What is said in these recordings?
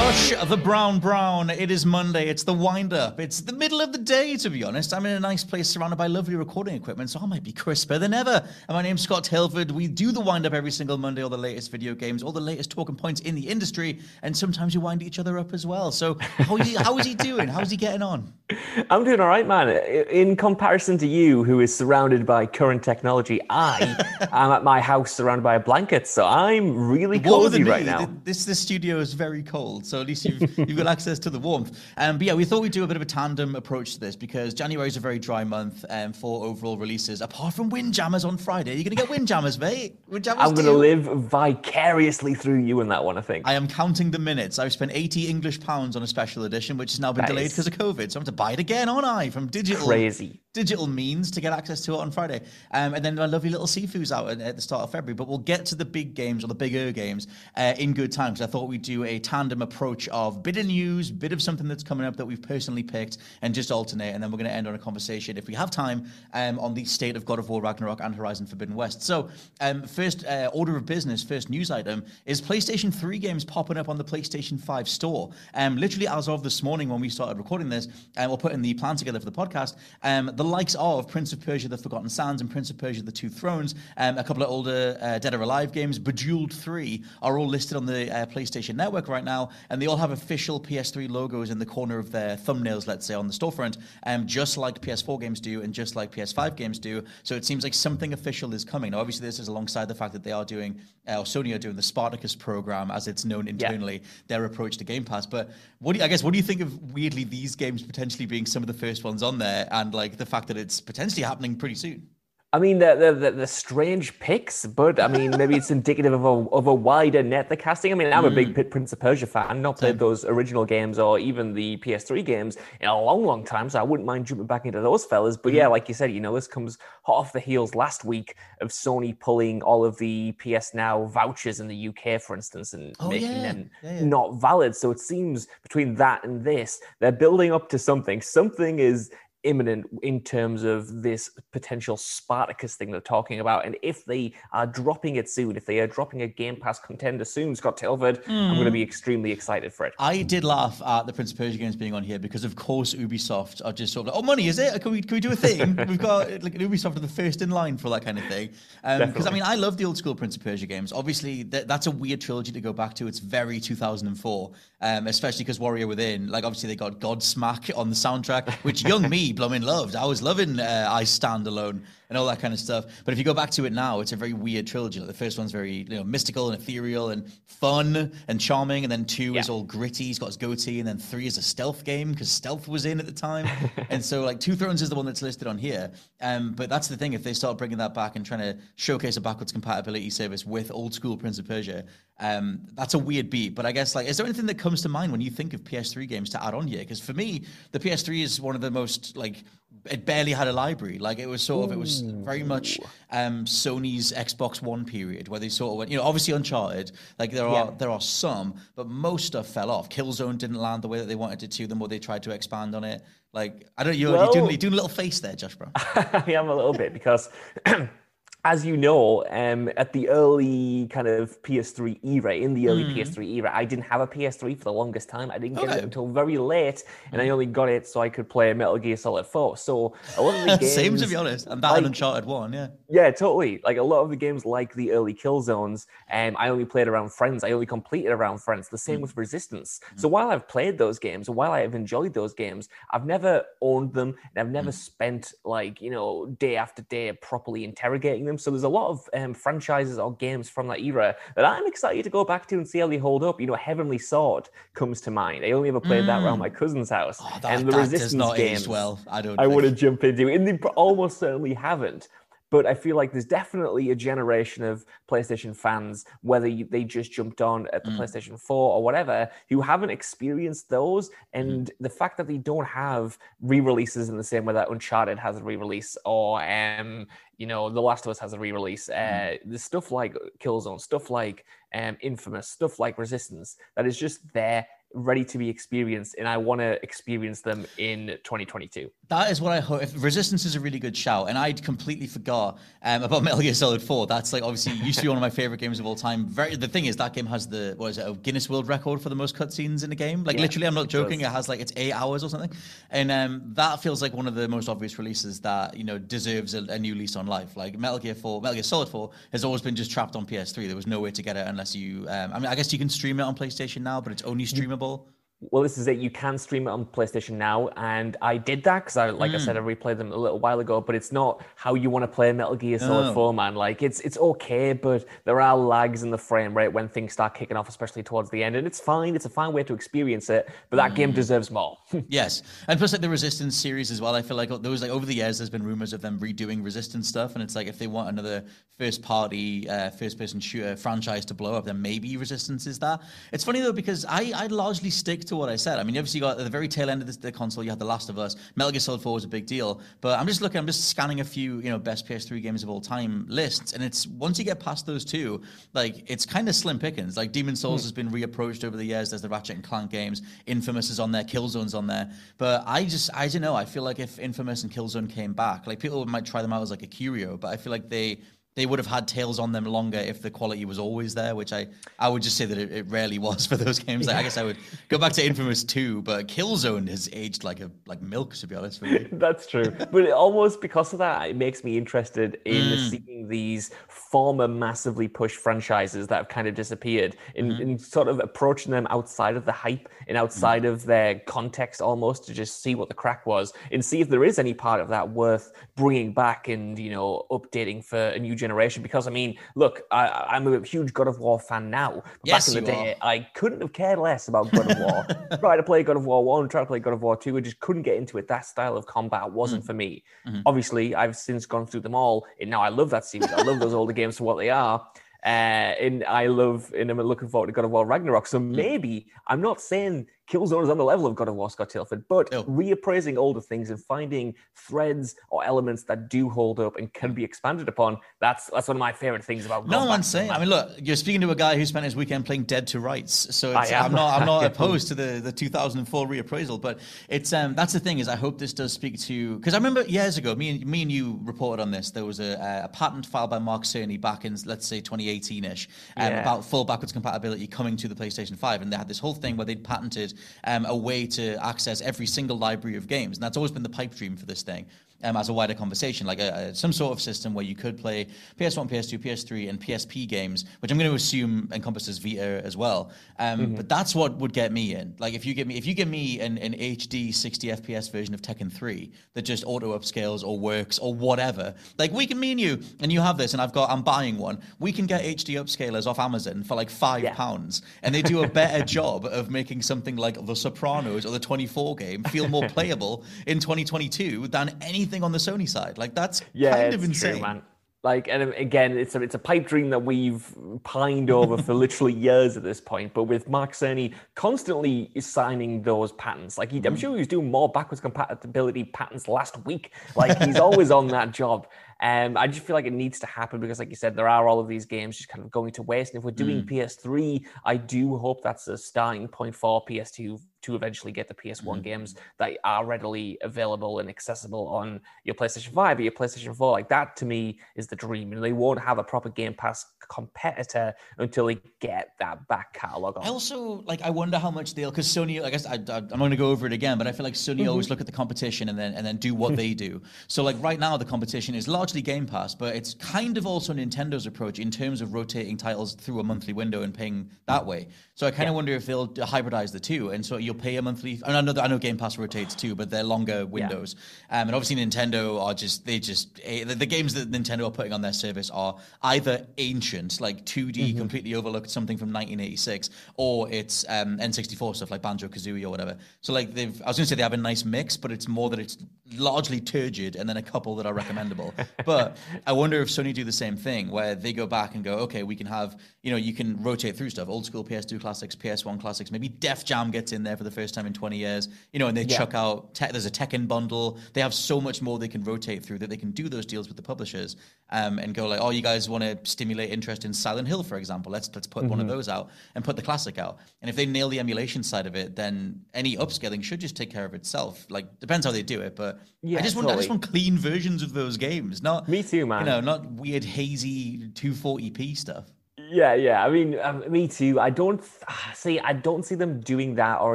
Josh, the Brown Brown. It is Monday. It's the wind up. It's the middle of the day, to be honest. I'm in a nice place surrounded by lovely recording equipment, so I might be crisper than ever. And my name's Scott Tailford. We do the wind up every single Monday, all the latest video games, all the latest talking points in the industry, and sometimes we wind each other up as well. So, how is he, how is he doing? How's he getting on? I'm doing all right, man. In comparison to you, who is surrounded by current technology, I am at my house surrounded by a blanket, so I'm really cozy right now. This this studio is very cold, so at least you've you've got access to the warmth. Um, but yeah, we thought we'd do a bit of a tandem approach to this because January is a very dry month um, for overall releases. Apart from Windjammers on Friday, Are you're gonna get Windjammers, mate. Windjammers. I'm going to to live vicariously through you in that one, I think. I am counting the minutes. I've spent 80 English pounds on a special edition, which has now been That delayed is- because of COVID. So I'm to buy it again, aren't I? From digital Crazy. Digital means to get access to it on Friday. Um, and then my lovely little Sifu's out at, the start of February. But we'll get to the big games or the bigger games uh, in good time because I thought we'd do a tandem approach of bit of news, bit of something that's coming up that we've personally picked, and just alternate. And then we're going to end on a conversation, if we have time, um, on the state of God of War Ragnarok and Horizon Forbidden West. So, um, first uh, order of business, first news item is PlayStation 3 games popping up on the PlayStation 5 store. Um, literally, as of this morning when we started recording this, and we'll put in the plan together for the podcast, um, the likes of Prince of Persia: The Forgotten Sands and Prince of Persia: The Two Thrones, um, a couple of older uh, Dead or Alive games, Bejeweled 3, are all listed on the uh, PlayStation Network right now, and they all have official PS3 logos in the corner of their thumbnails, let's say, on the storefront, um, just like PS4 games do and just like PS5 games do. So it seems like something official is coming. Now, obviously, this is alongside the fact that they are doing, uh, or Sony are doing the Spartacus program, as it's known internally, their approach to Game Pass. But what do you, I guess, what do you think of weirdly these games potentially being some of the first ones on there, and like the fact that it's potentially happening pretty soon? I mean, the, the, the, the strange picks, but I mean, maybe it's indicative of a, of a wider net they're casting. I mean, I'm a big hmm. Prince of Persia fan, not played those original games or even the PS3 games in a long, long time, so I wouldn't mind jumping back into those fellas. But yeah, hmm. like you said, you know, this comes hot off the heels last week of Sony pulling all of the PS Now vouchers in the UK, for instance, and Oh, making yeah. them Yeah, yeah. not valid. So it seems between that and this, they're building up to something. Something is imminent in terms of this potential Spartacus thing they're talking about. And if they are dropping it soon, if they are dropping a Game Pass contender soon, Scott Tailford, I'm going to be extremely excited for it. I did laugh at the Prince of Persia games being on here because, of course, Ubisoft are just sort of like, oh, money, is it? Can we, can we do a thing? We've got like Ubisoft are the first in line for that kind of thing. Because, I mean, I love the old school Prince of Persia games. Obviously, th- that's a weird trilogy to go back to. It's very 2004, um, especially because Warrior Within, like, obviously, they got Godsmack on the soundtrack, which young me, blooming loved. I was loving uh, I Stand Alone and all that kind of stuff. But if you go back to it now, it's a very weird trilogy. Like the first one's very you know mystical and ethereal and fun and charming, and then two is all gritty. He's got his goatee, and then three is a stealth game because stealth was in at the time. and so like Two Thrones is the one that's listed on here. Um, but that's the thing if they start bringing that back and trying to showcase a backwards compatibility service with old school Prince of Persia, um, that's a weird beat. But I guess like is there anything that comes to mind when you think of PS3 games to add on here? Because for me, the PS3 is one of the most like it barely had a library. Like it was sort of, it was very much um, Sony's Xbox One period where they sort of went, you know, obviously Uncharted. Like there are Yeah. there are some, but most stuff fell off. Killzone didn't land the way that they wanted it to. The more they tried to expand on it, like I don't, you're, you're, doing, you're doing a little face there, Josh Brown. I am a little bit because as you know, um, at the early kind of PS3 era, in the early mm. PS3 era, I didn't have a PS3 for the longest time. I didn't get okay. it until very late, and I only got it so I could play Metal Gear Solid 4. So a lot of the games, same to be honest, and that like, Uncharted One, yeah, yeah, totally. Like a lot of the games, like the early Killzones, um, I only played around friends. I only completed around friends. The same mm. with Resistance. Mm. So while I've played those games, while I have enjoyed those games, I've never owned them, and I've never mm. spent like you know day after day properly interrogating them them. So there's a lot of um, franchises or games from that era that I'm excited to go back to and see how they hold up. You know, Heavenly Sword comes to mind. I only ever played mm. that around my cousin's house, oh, that, and the Resistance games. Well, I don't. I want to jump into, and they almost certainly haven't but I feel like there's definitely a generation of PlayStation fans, whether they just jumped on at the mm. PlayStation 4 or whatever, who haven't experienced those. And mm. the fact that they don't have re-releases in the same way that Uncharted has a re-release or um, you know, The Last of Us has a re-release. Mm. Uh, the stuff like Killzone, stuff like um, Infamous, stuff like Resistance, that is just there ready to be experienced and I want to experience them in 2022. That is what I hope. If Resistance is a really good shout, and I'd completely forgot um, about Metal Gear Solid 4. That's like obviously used to be one of my favorite games of all time. Very. The thing is, that game has the what is it? A Guinness World Record for the most cutscenes in a game. Like yeah, literally, I'm not joking. It, it, has like it's eight hours or something, and um, that feels like one of the most obvious releases that you know deserves a, a, new lease on life. Like Metal Gear 4, Metal Gear Solid 4 has always been just trapped on PS3. There was no way to get it unless you. Um, I mean, I guess you can stream it on PlayStation now, but it's only streamable sustainable well, this is it. You can stream it on PlayStation now, and I did that because I, like mm. I said, I replayed them a little while ago. But it's not how you want to play Metal Gear Solid oh. 4, man. Like it's it's okay, but there are lags in the frame rate when things start kicking off, especially towards the end. And it's fine. It's a fine way to experience it, but that mm. game deserves more. yes, and plus like the Resistance series as well. I feel like those like over the years, there's been rumors of them redoing Resistance stuff, and it's like if they want another first party, uh, first person shooter franchise to blow up, then maybe Resistance is that. It's funny though because I I largely stick to what I said. I mean, obviously, you got at the very tail end of the, the, console, you had The Last of Us. Metal Gear Solid 4 was a big deal. But I'm just looking, I'm just scanning a few, you know, best PS3 games of all time lists. And it's once you get past those two, like, it's kind of slim pickings. Like, Demon's Souls mm. has been reapproached over the years. There's the Ratchet and Clank games. Infamous is on there. Killzone's on there. But I just, I don't know. I feel like if Infamous and Killzone came back, like, people might try them out as like a curio, but I feel like they, they would have had tails on them longer if the quality was always there, which I, I would just say that it, it rarely was for those games. Like, I guess I would go back to Infamous 2, but Killzone has aged like a like milk, to be honest with you. That's true. but almost because of that, it makes me interested in mm. seeing these former massively pushed franchises that have kind of disappeared in, mm-hmm. in sort of approaching them outside of the hype and outside mm. of their context almost to just see what the crack was and see if there is any part of that worth bringing back and, you know, updating for a new generation because I mean, look, I, am a huge God of War fan now. Yes, back in the day, are. I couldn't have cared less about God of War. tried to play God of War one, tried to play God of War two, I just couldn't get into it. That style of combat wasn't mm. for me. Mm-hmm. Obviously, I've since gone through them all, and now I love that series. I love those older games for what they are. Uh, and I love, and I'm looking forward to God of War Ragnarok. So mm. maybe I'm not saying Killzone is on the level of God of War Scott Tailford, but oh. reappraising older things and finding threads or elements that do hold up and can be expanded upon. That's that's one of my favorite things about. No one's saying. I mean, look, you're speaking to a guy who spent his weekend playing Dead to Rights, so I'm not I'm not opposed to the the 2004 reappraisal, but it's um that's the thing is I hope this does speak to because I remember years ago me and me and you reported on this. There was a, a patent filed by Mark Cerny back in let's say 2018ish um, yeah. about full backwards compatibility coming to the PlayStation 5, and they had this whole thing where they'd patented um, a way to access every single library of games. And that's always been the pipe dream for this thing um, as a wider conversation, like a, a, some sort of system where you could play PS1, PS2, PS3, and PSP games, which I'm going to assume encompasses Vita as well. Um, mm-hmm. But that's what would get me in. Like if you give me if you give me an, an HD 60 FPS version of Tekken 3 that just auto upscales or works or whatever, like we can me and you, and you have this, and I've got I'm buying one. We can get HD upscalers off Amazon for like five yeah. pounds, and they do a better job of making something like The Sopranos or the 24 game feel more playable in 2022 than anything anything on the Sony side. Like that's yeah, kind of insane. True, man. Like, and again, it's a, it's a pipe dream that we've pined over for literally years at this point. But with Mark Cerny constantly signing those patents, like he, I'm mm-hmm. sure he was doing more backwards compatibility patents last week. Like he's always on that job. Um, I just feel like it needs to happen because, like you said, there are all of these games just kind of going to waste. And if we're doing mm. PS3, I do hope that's a starting point for PS2 to eventually get the PS1 mm-hmm. games that are readily available and accessible on your PlayStation 5 or your PlayStation 4. Like that to me is the dream. And they won't have a proper Game Pass competitor until they get that back catalog on. I also like I wonder how much they'll because Sony I guess I, am going to go over it again, but I feel like Sony mm-hmm. always look at the competition and then and then do what they do. So like right now the competition is largely Game Pass, but it's kind of also Nintendo's approach in terms of rotating titles through a monthly window and paying that way. So I kind of yeah. wonder if they'll hybridize the two, and so you'll pay a monthly. I know I know Game Pass rotates too, but they're longer windows. Yeah. Um, and obviously Nintendo are just they just eh, the, the, games that Nintendo are putting on their service are either ancient, like 2D, mm-hmm. completely overlooked something from 1986, or it's um, N64 stuff like Banjo Kazooie or whatever. So like they've, I was going to say they have a nice mix, but it's more that it's largely turgid, and then a couple that are recommendable. but I wonder if Sony do the same thing, where they go back and go, okay, we can have you know you can rotate through stuff, old school PS2 classics, PS1 classics, maybe Def Jam gets in there for the first time in 20 years, you know, and they yeah. chuck out, te- there's a Tekken bundle. They have so much more they can rotate through that they can do those deals with the publishers um, and go like, oh, you guys want to stimulate interest in Silent Hill, for example. Let's let's put mm-hmm. one of mm-hmm. those out and put the classic out. And if they nail the emulation side of it, then any upscaling should just take care of itself. Like depends how they do it, but yeah, I just want I just want clean versions of those games, not me too, man. You know, not weird hazy 240p stuff. Yeah, yeah. I mean, um, me too. I don't see. I don't see them doing that or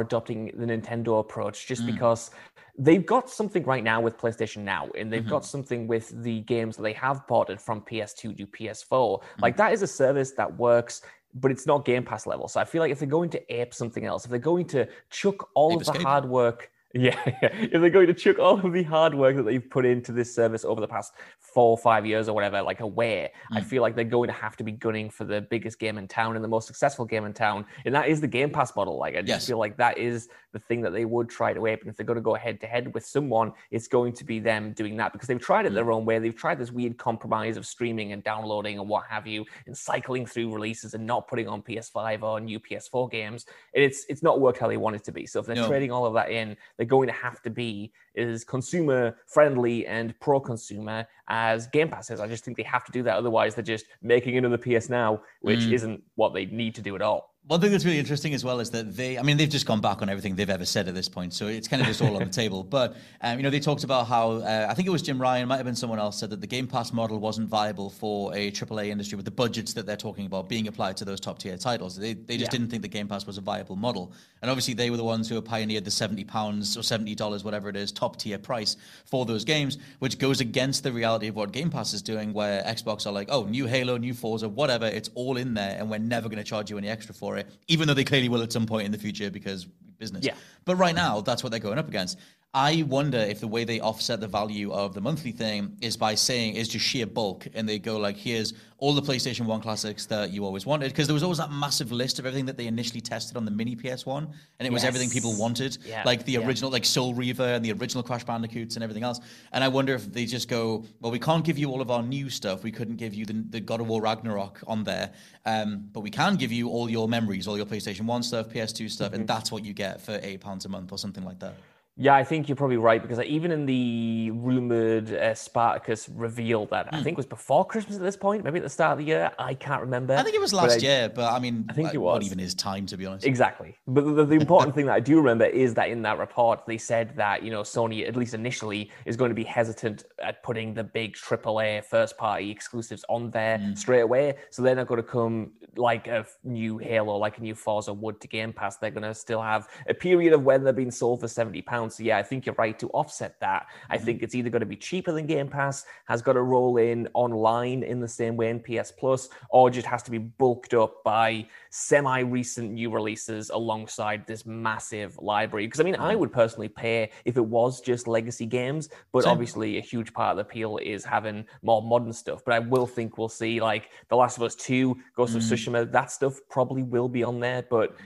adopting the Nintendo approach, just mm. because they've got something right now with PlayStation Now, and they've mm-hmm. got something with the games that they have ported from PS2 to PS4. Mm-hmm. Like that is a service that works. But it's not Game Pass level. So I feel like if they're going to ape something else, if they're going to chuck all of the hard work yeah, yeah, if they're going to chuck all of the hard work that they've put into this service over the past four or five years or whatever, like away, mm. I feel like they're going to have to be gunning for the biggest game in town and the most successful game in town, and that is the Game Pass model. Like I just yes. feel like that is the thing that they would try to ape, and if they're going to go head to head with someone, it's going to be them doing that because they've tried it mm. their own way. They've tried this weird compromise of streaming and downloading and what have you, and cycling through releases and not putting on PS5 or new PS4 games. And it's it's not worked how they want it to be. So if they're no. trading all of that in, they're going to have to be as consumer friendly and pro consumer as Game Pass is. I just think they have to do that. Otherwise, they're just making another PS Now, which mm. isn't what they need to do at all. One thing that's really interesting as well is that they, I mean, they've just gone back on everything they've ever said at this point. So it's kind of just all on the table. But, um, you know, they talked about how, uh, I think it was Jim Ryan, might have been someone else, said that the Game Pass model wasn't viable for a AAA industry with the budgets that they're talking about being applied to those top tier titles. They, they just yeah. didn't think the Game Pass was a viable model. And obviously, they were the ones who have pioneered the £70 or $70, whatever it is, top tier price for those games, which goes against the reality of what Game Pass is doing, where Xbox are like, oh, new Halo, new Forza, whatever, it's all in there, and we're never going to charge you any extra for it, even though they clearly will at some point in the future because business. Yeah. But right now, that's what they're going up against. I wonder if the way they offset the value of the monthly thing is by saying is just sheer bulk, and they go like, here's all the PlayStation One classics that you always wanted, because there was always that massive list of everything that they initially tested on the mini PS One, and it was everything people wanted, yeah. like the yeah. original, like Soul Reaver and the original Crash Bandicoots and everything else. And I wonder if they just go, well, we can't give you all of our new stuff. We couldn't give you the, the God of War Ragnarok on there, um, but we can give you all your memories, all your PlayStation One stuff, PS2 stuff, mm-hmm. and that's what you get for eight pounds a month or something like that. Yeah, I think you're probably right because even in the rumored uh, Spartacus reveal that mm. I hmm. think was before Christmas at this point, maybe at the start of the year, I can't remember. I think it was last but year, but I mean, I think it was. What even his time to be honest? Exactly. But the, the important thing that I do remember is that in that report they said that you know Sony, at least initially, is going to be hesitant at putting the big AAA first party exclusives on there mm. straight away. So they're not going to come like a new Halo, like a new Forza would to Game Pass. They're going to still have a period of when they're being sold for seventy pounds so yeah, I think you're right to offset that. I mm-hmm. think it's either going to be cheaper than Game Pass, has got to roll in online in the same way in PS Plus, or just has to be bulked up by semi-recent new releases alongside this massive library. Because I mean, I mm-hmm. would personally pay if it was just legacy games, but Same. obviously a huge part of the appeal is having more modern stuff. But I will think we'll see like The Last of Us 2, Ghost mm. of Tsushima, that stuff probably will be on there. But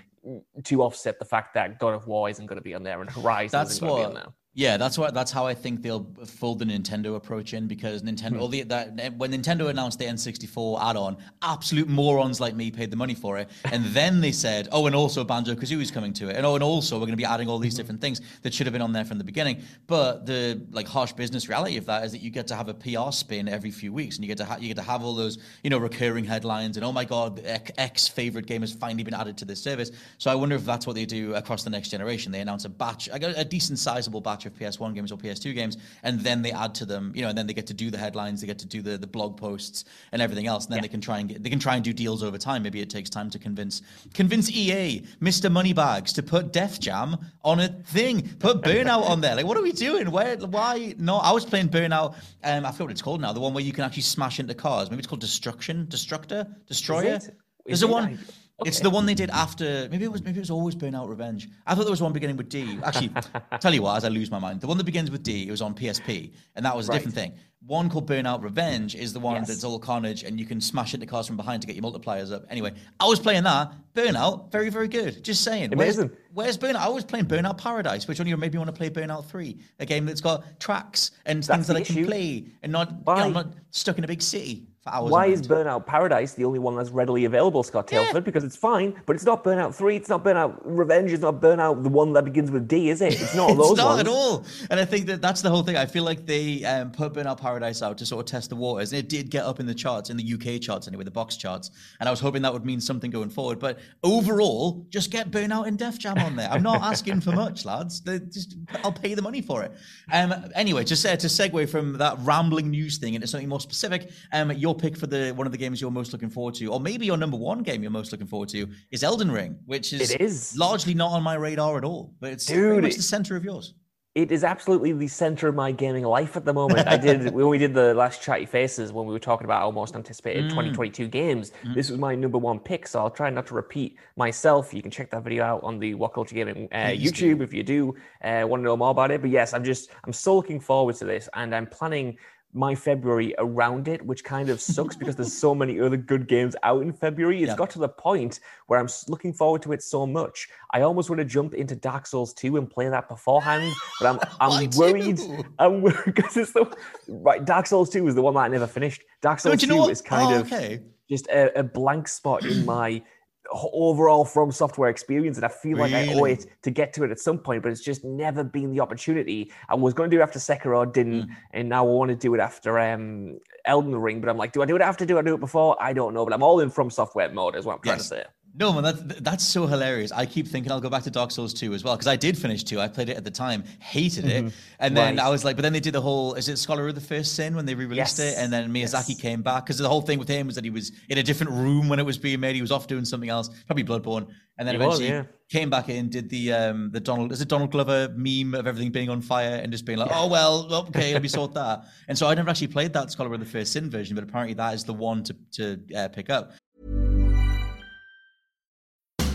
to offset the fact that God of War isn't going to be on there and Horizon that's isn't going to be on there. Yeah, that's what that's how I think they'll fold the Nintendo approach in because Nintendo, Hmm. all the, that when Nintendo announced the N64 add-on, absolute morons like me paid the money for it, and then they said, oh, and also Banjo Kazooie is coming to it, and oh, and also we're going to be adding all Hmm. these different things that should have been on there from the beginning. But the like harsh business reality of that is that you get to have a PR spin every few weeks, and you get to ha- you get to have all those you know recurring headlines, and oh my god, X, X favorite game has finally been added to this service. So I wonder if that's what they do across the next generation. They announce a batch, a, a decent sizable batch of PS1 games or PS2 games, and then they add to them, you know, and then they get to do the headlines, they get to do the, the blog posts and everything else, and then they can try and get, they can try and do deals over time. Maybe it takes time to convince convince EA, Mr. Moneybags, to put Def Jam on a thing, put Burnout on there. Like, what are we doing? Where? Why? No, I was playing Burnout. Um, I forgot what it's called now. The one where you can actually smash into cars. Maybe it's called Destruction, Destructor, Destroyer. There's a one. I- It's the one they did after. Maybe it was. Maybe it was always Burnout Revenge. I thought there was one beginning with D. Actually, tell you what, as I lose my mind, the one that begins with D, it was on PSP, and that was a different thing. One called Burnout Revenge is the one Yes. that's all carnage, and you can smash into cars from behind to get your multipliers up. Anyway, I was playing that Burnout, very very good. Just saying. Amazing. Where's, where's Burnout? I was playing Burnout Paradise, which only you maybe want to play Burnout Three, a game that's got tracks and things that I can issue. play, and not you know, I'm not stuck in a big city for hours. Why is. Burnout Paradise the only one that's readily available, Scott Tailford? Because it's fine, but it's not Burnout 3, it's not Burnout Revenge, it's not Burnout the one that begins with D, is it? It's not those not ones. at all. And I think that that's the whole thing. I feel like they um, put Burnout Paradise out to sort of test the waters, and it did get up in the charts, in the UK charts anyway, the box charts. And I was hoping that would mean something going forward. But overall, just get Burnout and Def Jam on there. I'm not asking for much, lads. Just I'll pay the money for it. Um, anyway, just uh, to segue from that rambling news thing into something more specific, um, your pick for the one of the games you're most looking forward to, or maybe your number one game you're most looking forward to, is Elden Ring, which is, It is. largely not on my radar at all. But it's Dude, much the center of yours. It is absolutely the center of my gaming life at the moment. I did when we did the last chatty faces when we were talking about our most anticipated Mm. 2022 games. Mm-hmm. This was my number one pick, so I'll try not to repeat myself. You can check that video out on the What Culture Gaming uh, YouTube if you do uh, want to know more about it. But yes, I'm just I'm so looking forward to this, and I'm planning my February around it, which kind of sucks because there's so many other good games out in February. It's Yeah. got to the point where I'm looking forward to it so much. I almost want to jump into Dark Souls 2 and play that beforehand, but I'm I'm worried. I'm worried because it's the right. Dark Souls 2 is the one that I never finished. Dark Souls do you know 2 what? is kind Oh, of okay. just a, a blank spot in my overall from software experience and i feel like i owe it to get to it at some point but it's just never been the opportunity. I was going to do it after sekiro didn't Mm. and now i want to do it after um elden ring but i'm like do i do it after? Do i do it before? I don't know but i'm all in from software mode is what i'm trying Yes. to say No, man, that's that's so hilarious. I keep thinking I'll go back to Dark Souls 2 as well because I did finish 2. I played it at the time, hated it, and then Right. I was like, but then they did the whole is it Scholar of the First Sin when they re-released Yes. it, and then Miyazaki Yes. came back because the whole thing with him was that he was in a different room when it was being made. He was off doing something else, probably Bloodborne, and then He was, eventually yeah. came back in, did the um the Donald is it Donald Glover meme of everything being on fire and just being like, oh well, okay, let me sort that. And so I never actually played that Scholar of the First Sin version, but apparently that is the one to to uh, pick up.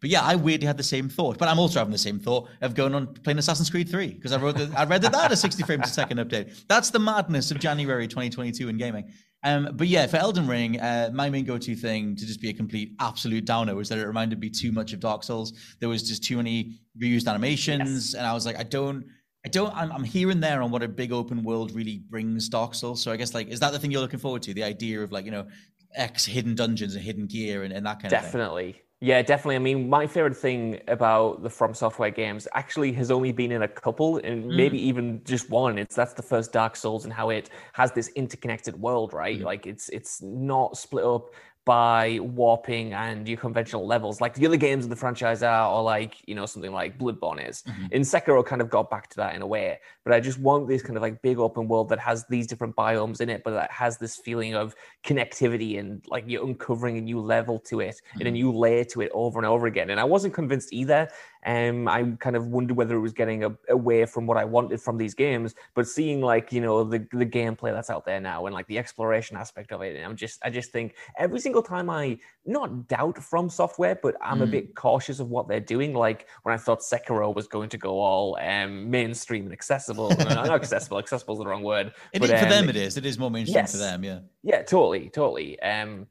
But yeah, I weirdly had the same thought. But I'm also having the same thought of going on playing Assassin's Creed 3 because I wrote the, I read that that had a 60 frames a second update. That's the madness of January 2022 in gaming. Um, but yeah, for Elden Ring, uh, my main go-to thing to just be a complete absolute downer was that it reminded me too much of Dark Souls. There was just too many reused animations, yes. and I was like, I don't. I don't. I'm, I'm here and there on what a big open world really brings Dark Souls. So I guess like, is that the thing you're looking forward to? The idea of like, you know, X hidden dungeons and hidden gear and, and that kind Definitely. of thing. Definitely. Yeah, definitely. I mean, my favorite thing about the From Software games actually has only been in a couple, and mm. maybe even just one. It's that's the first Dark Souls and how it has this interconnected world, right? Mm. Like it's it's not split up by warping and your conventional levels like the other games of the franchise are or like you know something like bloodborne is mm-hmm. in sekiro kind of got back to that in a way but i just want this kind of like big open world that has these different biomes in it but that has this feeling of connectivity and like you're uncovering a new level to it mm-hmm. and a new layer to it over and over again and i wasn't convinced either um, I kind of wondered whether it was getting a, away from what I wanted from these games, but seeing like you know the the gameplay that's out there now and like the exploration aspect of it, and I'm just I just think every single time I not doubt from software, but I'm mm. a bit cautious of what they're doing. Like when I thought Sekiro was going to go all um, mainstream and accessible, no, not accessible, accessible is the wrong word. It but, is, um, for them, it is. It is more mainstream yes. for them. Yeah. Yeah, totally, totally. Um,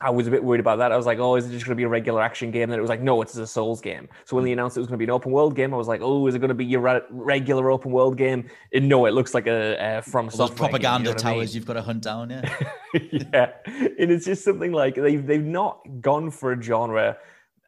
I was a bit worried about that. I was like, oh, is it just going to be a regular action game? And then it was like, no, it's a Souls game. So when they hmm. announced it was going to be an open world game, I was like, oh, is it going to be your re- regular open world game? And no, it looks like a, a from those propaganda game, you know towers I mean? you've got to hunt down. Yeah, yeah. And it's just something like they've they've not gone for a genre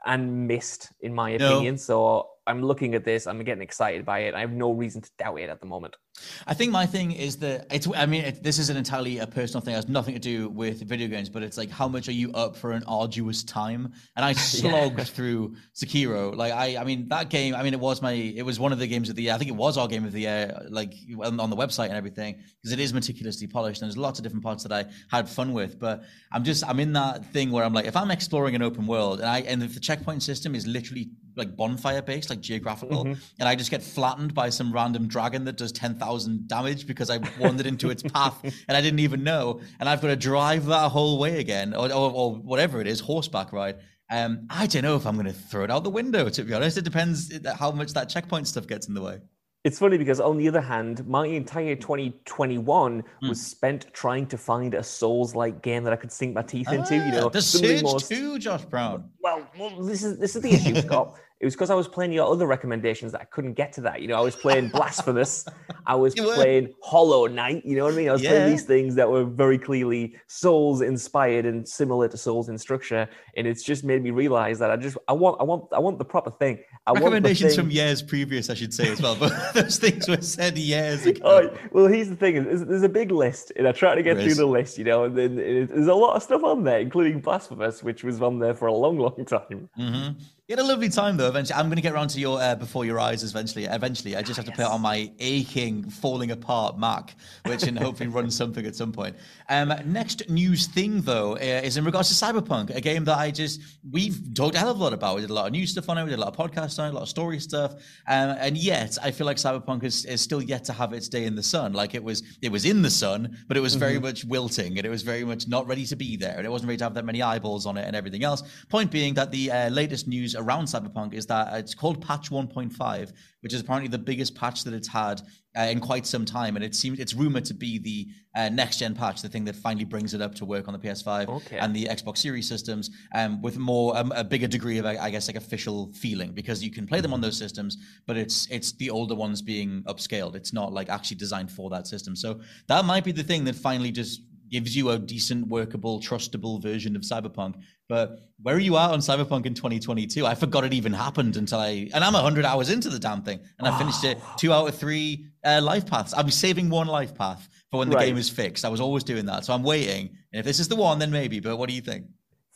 and missed, in my opinion. No. So I'm looking at this, I'm getting excited by it. I have no reason to doubt it at the moment. I think my thing is that it's. I mean, it, this is an entirely a personal thing. It has nothing to do with video games, but it's like how much are you up for an arduous time? And I slogged yeah. through Sekiro. Like I, I mean, that game. I mean, it was my. It was one of the games of the year. I think it was our game of the year. Like on, on the website and everything, because it is meticulously polished. And there's lots of different parts that I had fun with. But I'm just. I'm in that thing where I'm like, if I'm exploring an open world, and I and if the checkpoint system is literally like bonfire based, like geographical, mm-hmm. and I just get flattened by some random dragon that does ten thousand damage because I wandered into its path and I didn't even know, and I've got to drive that whole way again, or, or, or whatever it is, horseback ride. Um, I don't know if I'm going to throw it out the window. To be honest, it depends how much that checkpoint stuff gets in the way. It's funny because on the other hand, my entire 2021 mm. was spent trying to find a Souls-like game that I could sink my teeth into. Ah, you know, the Surge. 2, Josh Brown. Well, well, this is this is the issue, Scott. It was because I was playing your other recommendations that I couldn't get to that. You know, I was playing Blasphemous, I was playing Hollow Knight. You know what I mean? I was yeah. playing these things that were very clearly Souls inspired and similar to Souls in structure, and it's just made me realize that I just I want I want I want the proper thing. I recommendations thing... from years previous, I should say as well, but those things were said years ago. Oh, well, here's the thing: is there's a big list, and I try to get there through is. the list. You know, and then there's a lot of stuff on there, including Blasphemous, which was on there for a long, long time. Mm-hmm. You had a lovely time though. Eventually, I'm going to get around to your uh, before your eyes. Eventually, eventually, I just have to yes. put it on my aching, falling apart Mac, which can hopefully run something at some point. Um, next news thing though uh, is in regards to Cyberpunk, a game that I just we've talked a hell of a lot about. We did a lot of news stuff on it. We did a lot of podcasts on it, a lot of story stuff, um, and yet I feel like Cyberpunk is, is still yet to have its day in the sun. Like it was, it was in the sun, but it was very mm-hmm. much wilting, and it was very much not ready to be there, and it wasn't ready to have that many eyeballs on it and everything else. Point being that the uh, latest news around Cyberpunk is that it's called Patch 1.5, which is apparently the biggest patch that it's had uh, in quite some time, and it seems it's rumored to be the uh, next gen patch, the thing that finally brings it up to work on the PS5 okay. and the Xbox Series systems, um, with more um, a bigger degree of I guess like official feeling because you can play them on those systems, but it's it's the older ones being upscaled. It's not like actually designed for that system. So that might be the thing that finally just gives you a decent, workable, trustable version of Cyberpunk. But where are you at on Cyberpunk in 2022? I forgot it even happened until I, and I'm 100 hours into the damn thing, and I finished it two out of three uh, life paths. I'm saving one life path for when the Right. game is fixed. I was always doing that, so I'm waiting. And if this is the one, then maybe. But what do you think?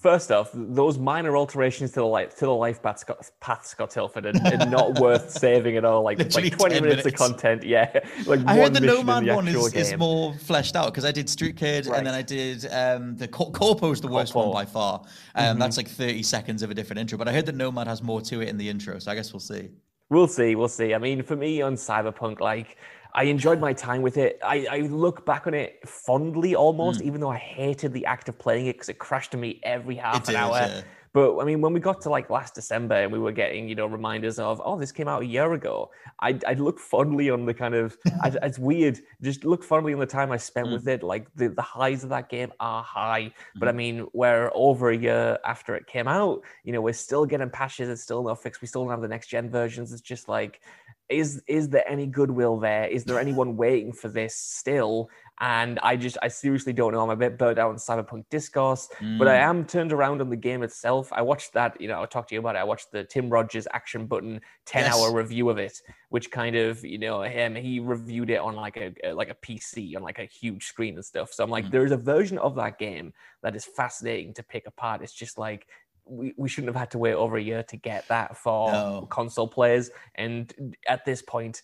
First off, those minor alterations to the life to the life paths got, paths got Tailford and, and not worth saving at all. Like, Literally like 20 minutes, minutes. of content. Yeah. Like I heard the mission Nomad the one is, is more fleshed out because I did Street Kid and then I did um, the Cor- Corpo's the worst Corpo. one by far. Um, That's like 30 seconds of a different intro. But I heard that Nomad has more to it in the intro, so I guess we'll see. We'll see, we'll see. I mean, for me on Cyberpunk, like I enjoyed my time with it. I, I look back on it fondly almost, Mm. even though I hated the act of playing it because it crashed to me every half It an is, hour. yeah. But I mean, when we got to like last December and we were getting, you know, reminders of, oh, this came out a year ago, I'd, I'd look fondly on the kind of, I'd, it's weird, just look fondly on the time I spent Mm. with it. Like the, the highs of that game are high. But Mm-hmm. I mean, we're over a year after it came out, you know, we're still getting patches, it's still not fixed. We still don't have the next gen versions. It's just like, is is there any goodwill there? Is there anyone waiting for this still? And I just, I seriously don't know. I'm a bit burnt out on Cyberpunk discourse, but I mm. am turned around on the game itself. I watched that, you know, I talked to you about it. I watched the Tim Rogers Action Button 10 Yes. hour review of it, which kind of, you know, him, he reviewed it on like a, like a PC on like a huge screen and stuff. So I'm like, mm. there's a version of that game that is fascinating to pick apart. It's just like, we, we shouldn't have had to wait over a year to get that for No. console players. And at this point,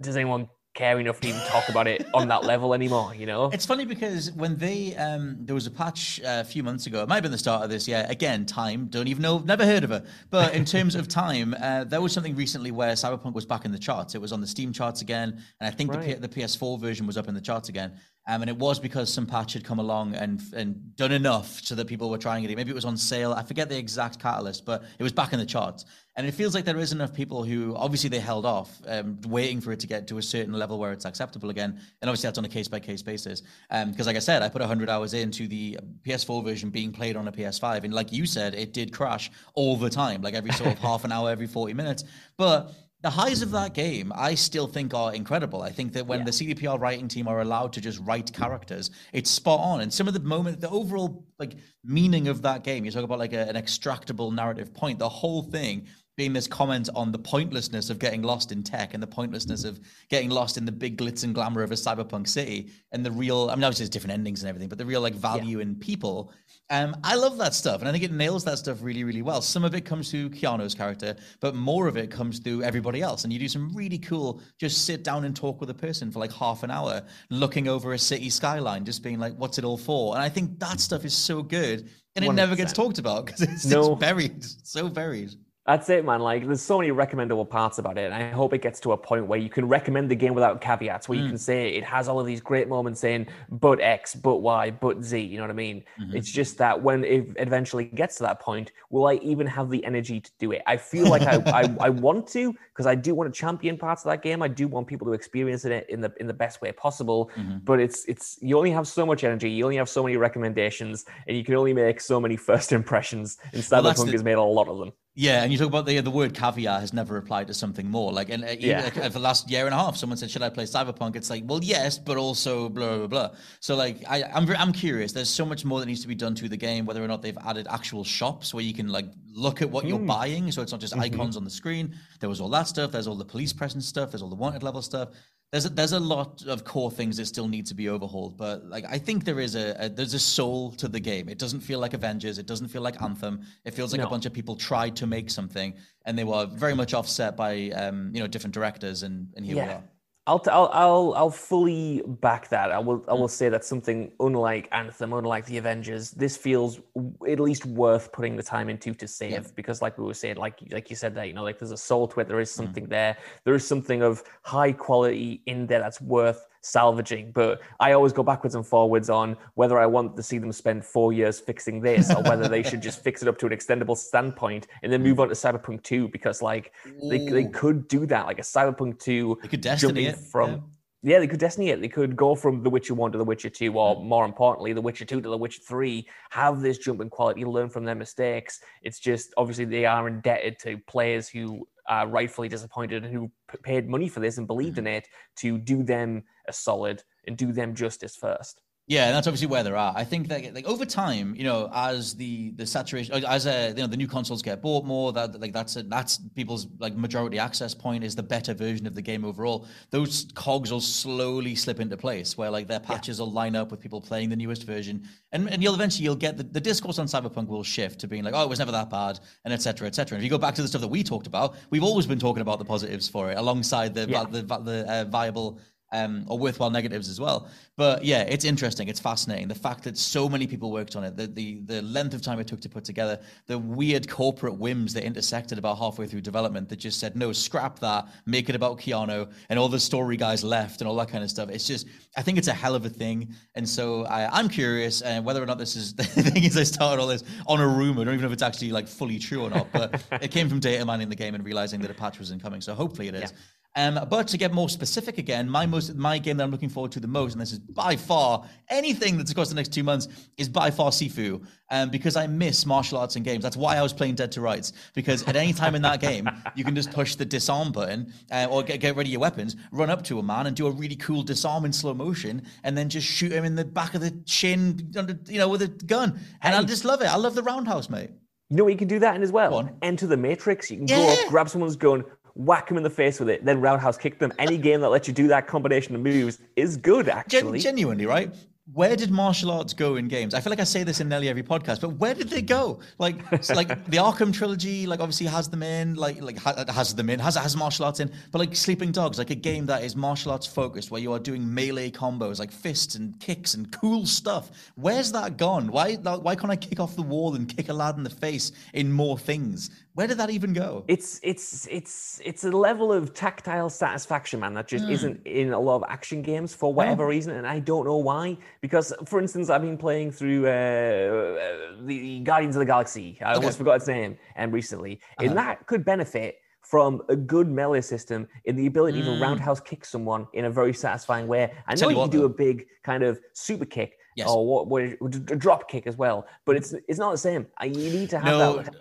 does anyone care enough to even talk about it on that level anymore? You know, It's funny because when they um, there was a patch uh, a few months ago. It might have been the start of this. year. again, time. Don't even know. Never heard of her. But in terms of time, uh, there was something recently where Cyberpunk was back in the charts. It was on the Steam charts again, and I think the, P- the PS4 version was up in the charts again. Um, and it was because some patch had come along and and done enough so that people were trying it. Maybe it was on sale. I forget the exact catalyst, but it was back in the charts. And it feels like there is enough people who obviously they held off, um, waiting for it to get to a certain level where it's acceptable again. And obviously that's on a case by case basis. Because like I said, I put 100 hours into the PS4 version being played on a PS5, and like you said, it did crash all the time, like every sort of half an hour, every 40 minutes. But the highs of that game, I still think are incredible. I think that when the CDPR writing team are allowed to just write characters, it's spot on. And some of the moment, the overall like meaning of that game, you talk about like a, an extractable narrative point. The whole thing being this comment on the pointlessness of getting lost in tech and the pointlessness of getting lost in the big glitz and glamour of a cyberpunk city and the real i mean obviously there's different endings and everything but the real like value in people. Um i love that stuff and i think it nails that stuff really really well. Some of it comes through keanu's character but more of it comes through everybody else. And you do some really cool just sit down and talk with a person for like half an hour looking over a city skyline just being like what's it all for? And i think that stuff is so good and it never gets talked about because it's, No. it's buried. So buried That's it, man. Like, there's so many recommendable parts about it, and I hope it gets to a point where you can recommend the game without caveats, where you mm. can say it has all of these great moments saying, but X, but Y, but Z. You know what I mean? Mm-hmm. It's just that when it eventually gets to that point, will I even have the energy to do it? I feel like I, I, I want to because I do want to champion parts of that game. I do want people to experience it in the in the best way possible. Mm-hmm. But it's it's you only have so much energy, you only have so many recommendations, and you can only make so many first impressions. And Well, Cyberpunk the- has made a lot of them. Yeah, and you talk about the the word caviar has never applied to something more. Like, and uh, Yeah. like, uh, for the last year and a half, someone said, "Should I play Cyberpunk?" It's like, well, yes, but also blah blah blah. So, like, I, I'm I'm curious. There's so much more that needs to be done to the game. Whether or not they've added actual shops where you can like look at what you're hmm. buying, so it's not just mm-hmm. icons on the screen. There was all that stuff. There's all the police presence stuff. There's all the wanted level stuff. There's a, there's a lot of core things that still need to be overhauled, but like I think there is a, a there's a soul to the game. It doesn't feel like Avengers. It doesn't feel like Anthem. It feels like a bunch of people tried to make something, and they were very much offset by um, you know different directors, and and here we are. I'll, t- I'll I'll I'll fully back that. I will I hmm. will say that something unlike Anthem, unlike the Avengers, this feels w- at least worth putting the time into to save because, like we were saying, like like you said, that you know, like there's a soul to it. There is hmm. something there. There is something of high quality in there that's worth salvaging. But I always go backwards and forwards on whether I want to see them spend four years fixing this or whether they should just fix it up to an extendable standpoint and then move on to Cyberpunk 2 because like they, they could do that like a Cyberpunk 2 They could Destiny jumping it, from yeah. Yeah. they could Destiny it. They could go from The Witcher 1 to The Witcher 2, or Mm. more importantly, The Witcher 2 to The Witcher 3, have this jump in quality, learn from their mistakes. It's just obviously they are indebted to players who are rightfully disappointed and who paid money for this and believed Mm-hmm. in it to do them a solid and do them justice first. Yeah, and that's obviously where they're at. I think that like over time, you know, as the the saturation, as uh, you know, the new consoles get bought more, that like that's a, that's people's like majority access point is the better version of the game overall. Those cogs will slowly slip into place where like their patches yeah. will line up with people playing the newest version, and and you'll eventually you'll get the, the discourse on Cyberpunk will shift to being like, oh, it was never that bad, and etc. etc. And if you go back to the stuff that we talked about, we've always been talking about the positives for it alongside the yeah. the, the, the uh, viable um, or worthwhile negatives as well. But yeah, it's interesting. It's fascinating. The fact that so many people worked on it, the, the, the length of time it took to put together, the weird corporate whims that intersected about halfway through development that just said, no, scrap that, make it about Keanu, and all the story guys left and all that kind of stuff. It's just, I think it's a hell of a thing. And so I, am curious uh, whether or not this is, the thing is, I started all this on a rumor. I don't even know if it's actually like fully true or not, but it came from data mining the game and realizing that a patch was incoming. So hopefully it is. Yeah. Um, but to get more specific again, my most my game that I'm looking forward to the most, and this is by far anything that's across the next two months, is by far Sifu. Um, because I miss martial arts and games. That's why I was playing Dead to Rights. Because at any time in that game, you can just push the disarm button uh, or get, get ready your weapons, run up to a man and do a really cool disarm in slow motion, and then just shoot him in the back of the chin, you know, with a gun. And hey. I just love it. I love the roundhouse, mate. You know what you can do that in as well? Enter the Matrix. You can yeah. go up, grab someone's gun, whack him in the face with it, then roundhouse kick them. Any game that lets you do that combination of moves is good, actually. Gen- genuinely, right? where did martial arts go in games? I feel like I say this in nearly every podcast, but where did they go? Like, like the Arkham trilogy, like obviously has them in, like like has them in, has has martial arts in, but like Sleeping Dogs, like a game that is martial arts focused, where you are doing melee combos, like fists and kicks and cool stuff. Where's that gone? Why why can't I kick off the wall and kick a lad in the face in more things? Where did that even go? It's it's it's it's a level of tactile satisfaction, man, that just mm. isn't in a lot of action games for whatever reason, and I don't know why. Because, for instance, I've been playing through uh, the Guardians of the Galaxy. I okay. almost forgot its name, and recently, uh-huh. and that could benefit from a good melee system in the ability mm. to roundhouse kick someone in a very satisfying way. I know you, can do a big kind of super kick yes. or what, what, a drop kick as well, but it's it's not the same. You need to have no, that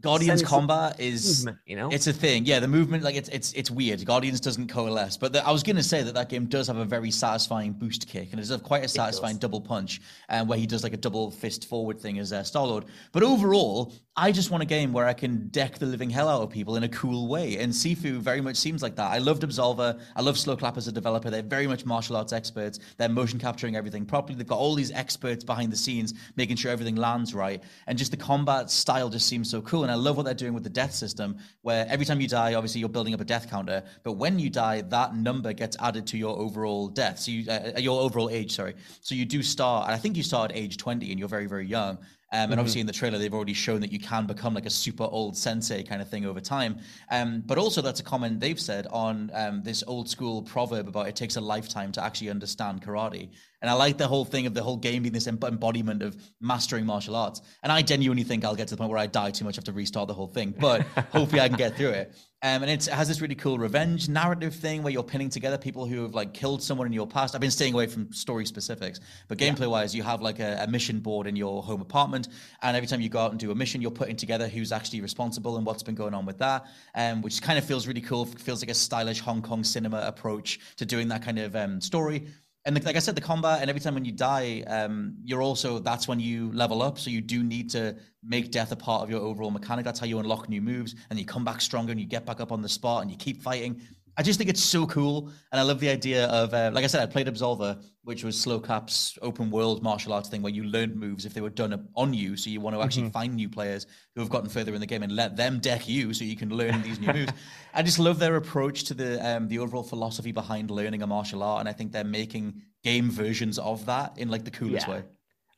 Guardians combat is movement, you know it's a thing. Yeah, the movement like it's it's it's weird. Guardians doesn't coalesce, but the, I was going to say that that game does have a very satisfying boost kick and it does have quite a satisfying double punch, and um, where he does like a double fist forward thing as uh, Star Lord. But overall, I just want a game where I can deck the living hell out of people in a cool way, and Sifu very much seems like that. I loved Absolver. I love Sloclap as a developer. They're very much martial arts experts. They're motion capturing everything properly. They've got all these experts behind the scenes making sure everything lands right, and just the combat style just seems so cool. And I love what they're doing with the death system, where every time you die, obviously you're building up a death counter, but when you die, that number gets added to your overall death. So you, uh, uh your overall age, sorry. So you do start, and I think you start at age 20 and you're very, very young. Um, and mm-hmm. obviously in the trailer they've already shown that you can become like a super old sensei kind of thing over time. Um, but also that's a comment they've said on um, this old school proverb about it takes a lifetime to actually understand karate. And I like the whole thing of the whole game being this embodiment of mastering martial arts. And I genuinely think I'll get to the point where I die too much, have to restart the whole thing. But hopefully I can get through it. Um, and it has this really cool revenge narrative thing where you're pinning together people who have like killed someone in your past. I've been staying away from story specifics, but gameplay yeah. wise, you have like a, a, mission board in your home apartment, and every time you go out and do a mission, you're putting together who's actually responsible and what's been going on with that, um, which kind of feels really cool. Feels like a stylish Hong Kong cinema approach to doing that kind of um, story and the, like I said, the combat and every time when you die, um, you're also that's when you level up. So you do need to make death a part of your overall mechanic. That's how you unlock new moves, and you come back stronger, and you get back up on the spot, and you keep fighting. I just think it's so cool, and I love the idea of, uh, like I said, I played Absolver, which was Sloclap's open world martial arts thing, where you learned moves if they were done on you. So you want to actually mm-hmm. find new players who have gotten further in the game and let them deck you, so you can learn these new moves. I just love their approach to the um, the overall philosophy behind learning a martial art, and I think they're making game versions of that in like the coolest yeah. way.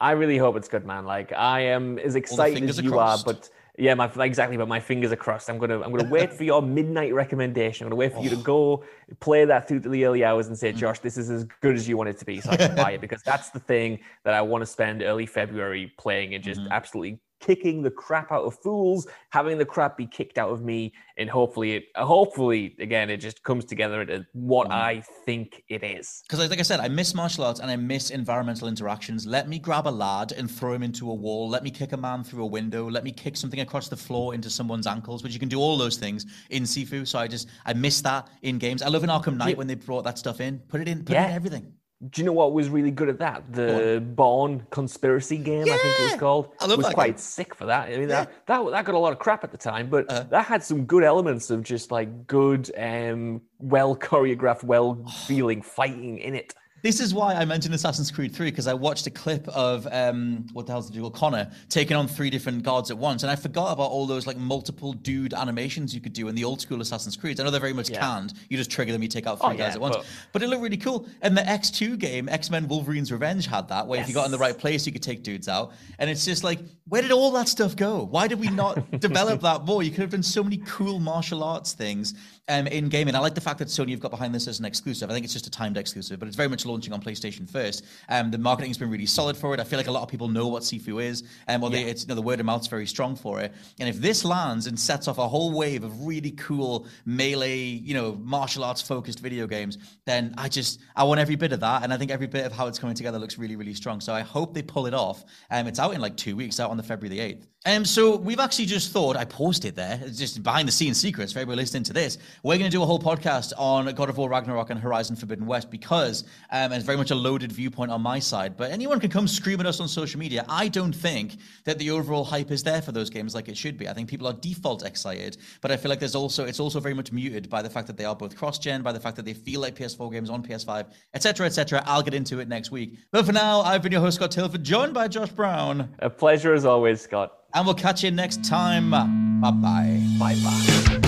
I really hope it's good, man. Like I am as excited as you are, but yeah, my exactly. But my fingers are crossed. I'm gonna I'm gonna wait for your midnight recommendation. I'm gonna wait for oh. you to go play that through the early hours and say. Josh, this is as good as you want it to be, so I can buy it because that's the thing that I want to spend early February playing and just mm-hmm. absolutely kicking the crap out of fools, having the crap be kicked out of me, and hopefully, it, hopefully, again, it just comes together into what mm. I think it is. Because, like I said, I miss martial arts and I miss environmental interactions. Let me grab a lad and throw him into a wall. Let me kick a man through a window. Let me kick something across the floor into someone's ankles. But you can do all those things in Sifu. So I just I miss that in games. I love in Arkham Knight yeah. when they brought that stuff in. Put it in. Put yeah. it in everything Do you know what was really good at that? The Bourne conspiracy game, I think it was called. I love was that quite game. sick for that. I mean, Yeah. that, that that got a lot of crap at the time, but Uh-huh. that had some good elements of just like good, um, well choreographed, well feeling fighting in it. This is why I mentioned Assassin's Creed 3 because I watched a clip of um, what the hell's the dual Connor taking on three different guards at once, and I forgot about all those like multiple dude animations you could do in the old school Assassin's Creed. I know they're very much Yeah. canned. You just trigger them, you take out three Oh, guys yeah, at once, but- but it looked really cool. And the X2 game, X Men Wolverine's Revenge, had that where if you got in the right place, you could take dudes out, and it's just like, where did all that stuff go? Why did we not develop that more? You could have done so many cool martial arts things um, in gaming. I like the fact that Sony have got behind this as an exclusive. I think it's just a timed exclusive, but it's very much launching on PlayStation first. Um, the marketing's been really solid for it. I feel like a lot of people know what Sifu is, and well, they, it's you know the word of mouth's very strong for it. And if this lands and sets off a whole wave of really cool melee, you know, martial arts focused video games, then I just I want every bit of that, and I think every bit of how it's coming together looks really really strong. So I hope they pull it off. Um, it's out in like two weeks, out on the February the eighth. Um, so we've actually just thought I paused it there. It's just behind the scenes secrets for everybody listening to this. We're going to do a whole podcast on God of War Ragnarok and Horizon Forbidden West because um, it's very much a loaded viewpoint on my side. But anyone can come scream at us on social media. I don't think that the overall hype is there for those games like it should be. I think people are default excited, but I feel like there's also it's also very much muted by the fact that they are both cross-gen, by the fact that they feel like PS4 games on PS5, etc., etc. I'll get into it next week. But for now, I've been your host Scott Tailford, joined by Josh Brown. A pleasure as always, Scott. And we'll catch you next time. Bye bye. Bye bye.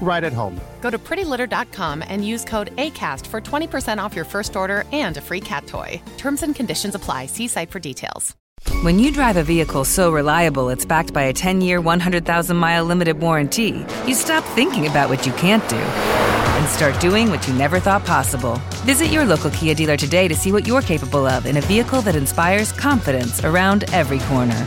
right at home. Go to prettylitter.com and use code ACAST for 20% off your first order and a free cat toy. Terms and conditions apply. See site for details. When you drive a vehicle so reliable it's backed by a 10 year, 100,000 mile limited warranty, you stop thinking about what you can't do and start doing what you never thought possible. Visit your local Kia dealer today to see what you're capable of in a vehicle that inspires confidence around every corner.